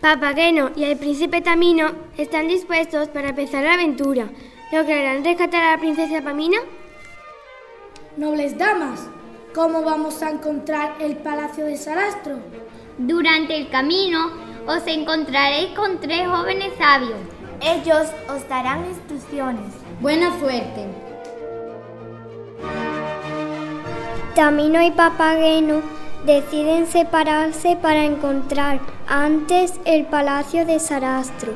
Papageno y el príncipe Tamino están dispuestos para empezar la aventura. ¿Lograrán rescatar a la princesa Pamina? Nobles damas, ¿cómo vamos a encontrar el palacio de Sarastro? Durante el camino os encontraréis con tres jóvenes sabios. Ellos os darán instrucciones. Buena suerte. Tamino y Papageno deciden separarse para encontrar antes el palacio de Sarastro.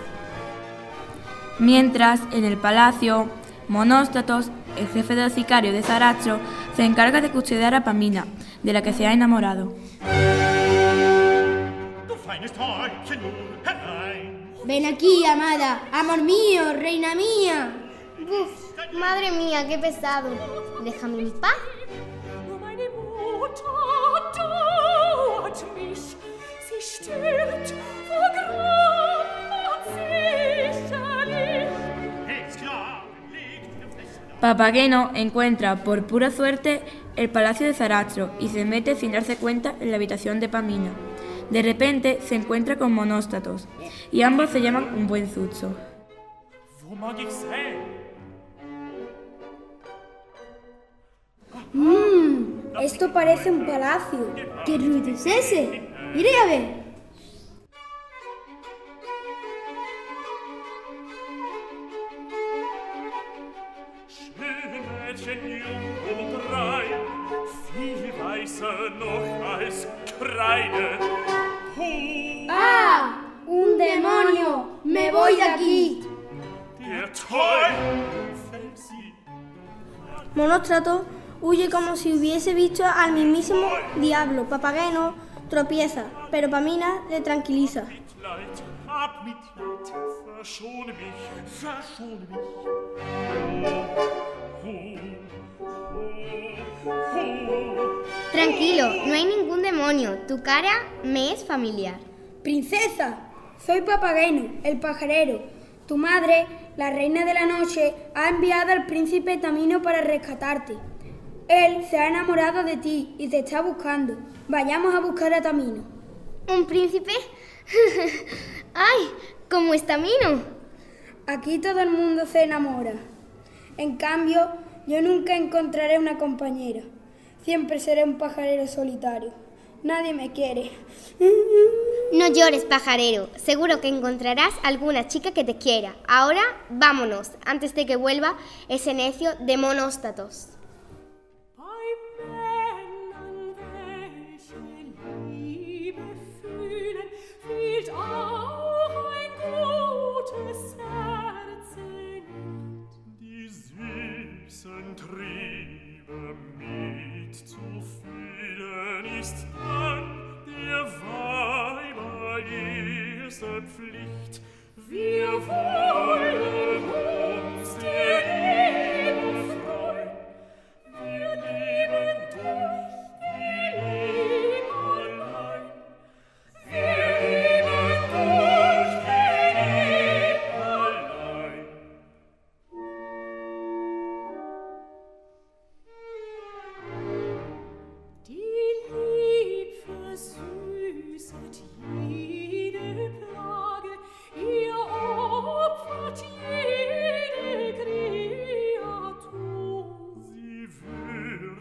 Mientras, en el palacio, Monóstatos, el jefe del sicario de Sarastro, se encarga de custodiar a Pamina, de la que se ha enamorado. Ven aquí, amada, amor mío, reina mía. Uf, madre mía, qué pesado. Déjame en paz. Papageno encuentra por pura suerte el palacio de Zarastro y se mete sin darse cuenta en la habitación de Pamina. De repente se encuentra con Monóstatos y ambos se llaman un buen zuzo. Mmm, esto parece un palacio. ¿Qué ruido es ese? Iré a ver. ¡Me voy de aquí! Monóstrato huye como si hubiese visto al mismísimo diablo. Papageno tropieza, pero Pamina le tranquiliza. Tranquilo, no hay ningún demonio. Tu cara me es familiar. Princesa, soy Papageno, el pajarero. Tu madre, la reina de la noche, ha enviado al príncipe Tamino para rescatarte. Él se ha enamorado de ti y te está buscando. Vayamos a buscar a Tamino. ¿Un príncipe? ¡Ay! ¿Cómo es Tamino? Aquí todo el mundo se enamora. En cambio, yo nunca encontraré una compañera. Siempre seré un pajarero solitario. Nadie me quiere. No llores, pajarero. Seguro que encontrarás alguna chica que te quiera. Ahora vámonos, antes de que vuelva ese necio de monóstatos. you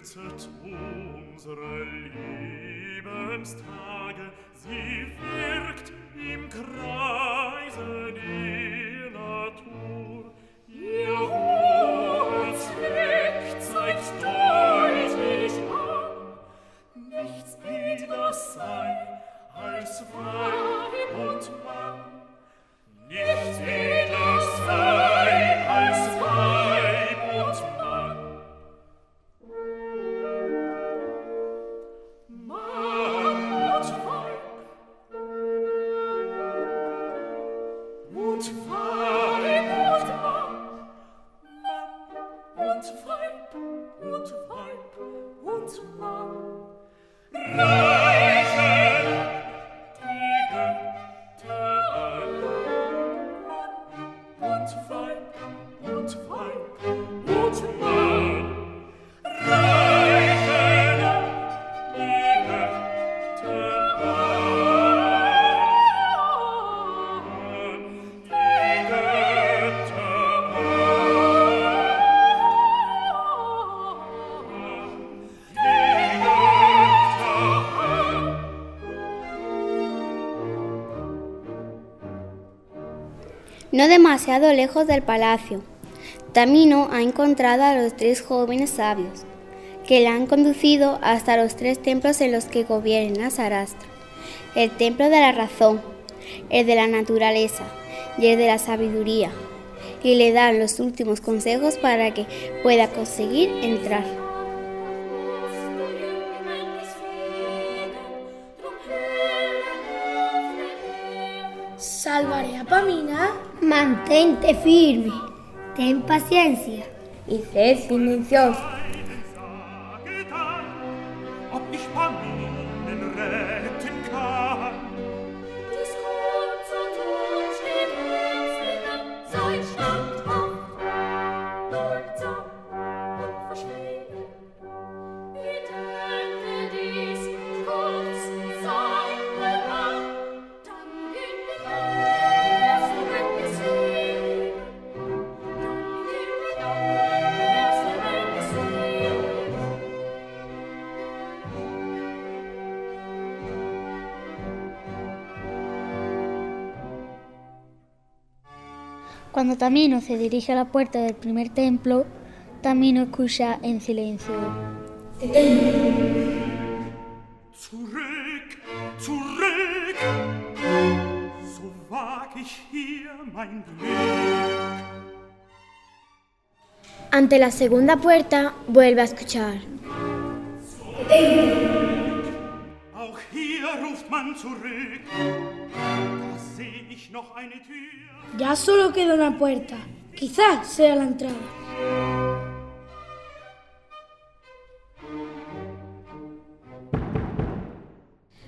Schwärzet unsere Lebenstage, sie wirkt im Kreise die Natur. Ihr hoher Zweck zeigt deutlich an, nichts edler sei als Wein und Wein. und fein, und fein, und fein. No demasiado lejos del palacio. Tamino ha encontrado a los tres jóvenes sabios, que la han conducido hasta los tres templos en los que gobierna Sarastra. El templo de la razón, el de la naturaleza y el de la sabiduría, y le dan los últimos consejos para que pueda conseguir entrar. Salvaré a Pamina. Mantente firme, ten paciencia y sé silencioso. Cuando Tamino se dirige a la puerta del primer templo, Tamino escucha en silencio. Zurück, zurück, so wag ich hier mein Glück. Ante la segunda puerta vuelve a escuchar. Ya solo queda una puerta. Quizás sea la entrada.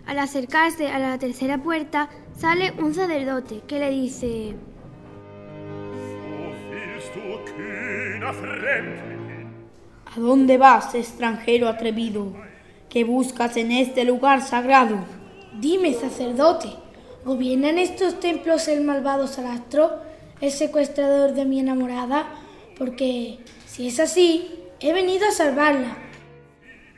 Al acercarse a la tercera puerta sale un sacerdote que le dice? ¿A dónde vas, extranjero atrevido? ¿Qué buscas en este lugar sagrado? Dime, sacerdote, ¿gobierna en estos templos el malvado Sarastro, el secuestrador de mi enamorada? Porque, si es así, he venido a salvarla.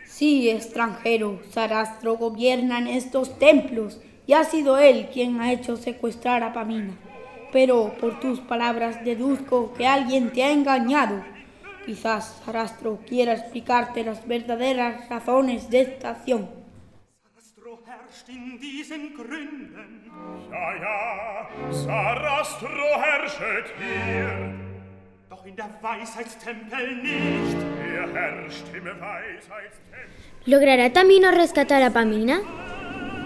Sí, extranjero, Sarastro gobierna en estos templos y ha sido él quien ha hecho secuestrar a Pamina. Pero por tus palabras deduzco que alguien te ha engañado. Quizás Sarastro quiera explicarte las verdaderas razones de esta acción. Sarastro herrscht in diesen Gründen. Ja, ja, Sarastro herrschet hier. Doch in der Weisheitstempel nicht. Er herrscht im Weisheitstempel. ¿logrará Tamino rescatar a Pamina?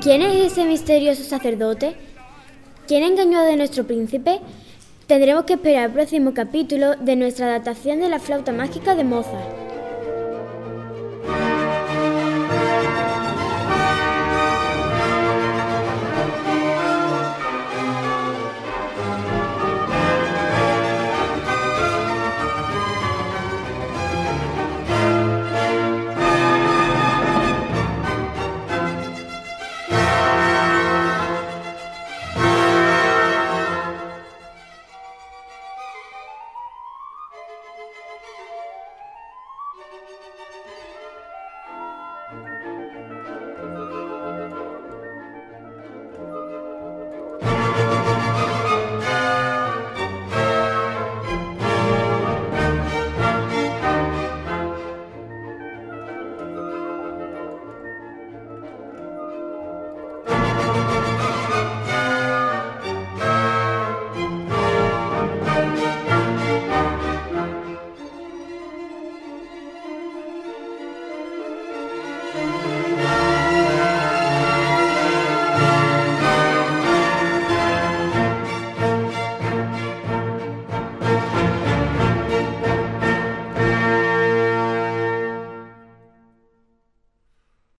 ¿Quién es ese misterioso sacerdote? ¿Quién engañó a nuestro príncipe? Tendremos que esperar el próximo capítulo de nuestra adaptación de la flauta mágica de Mozart.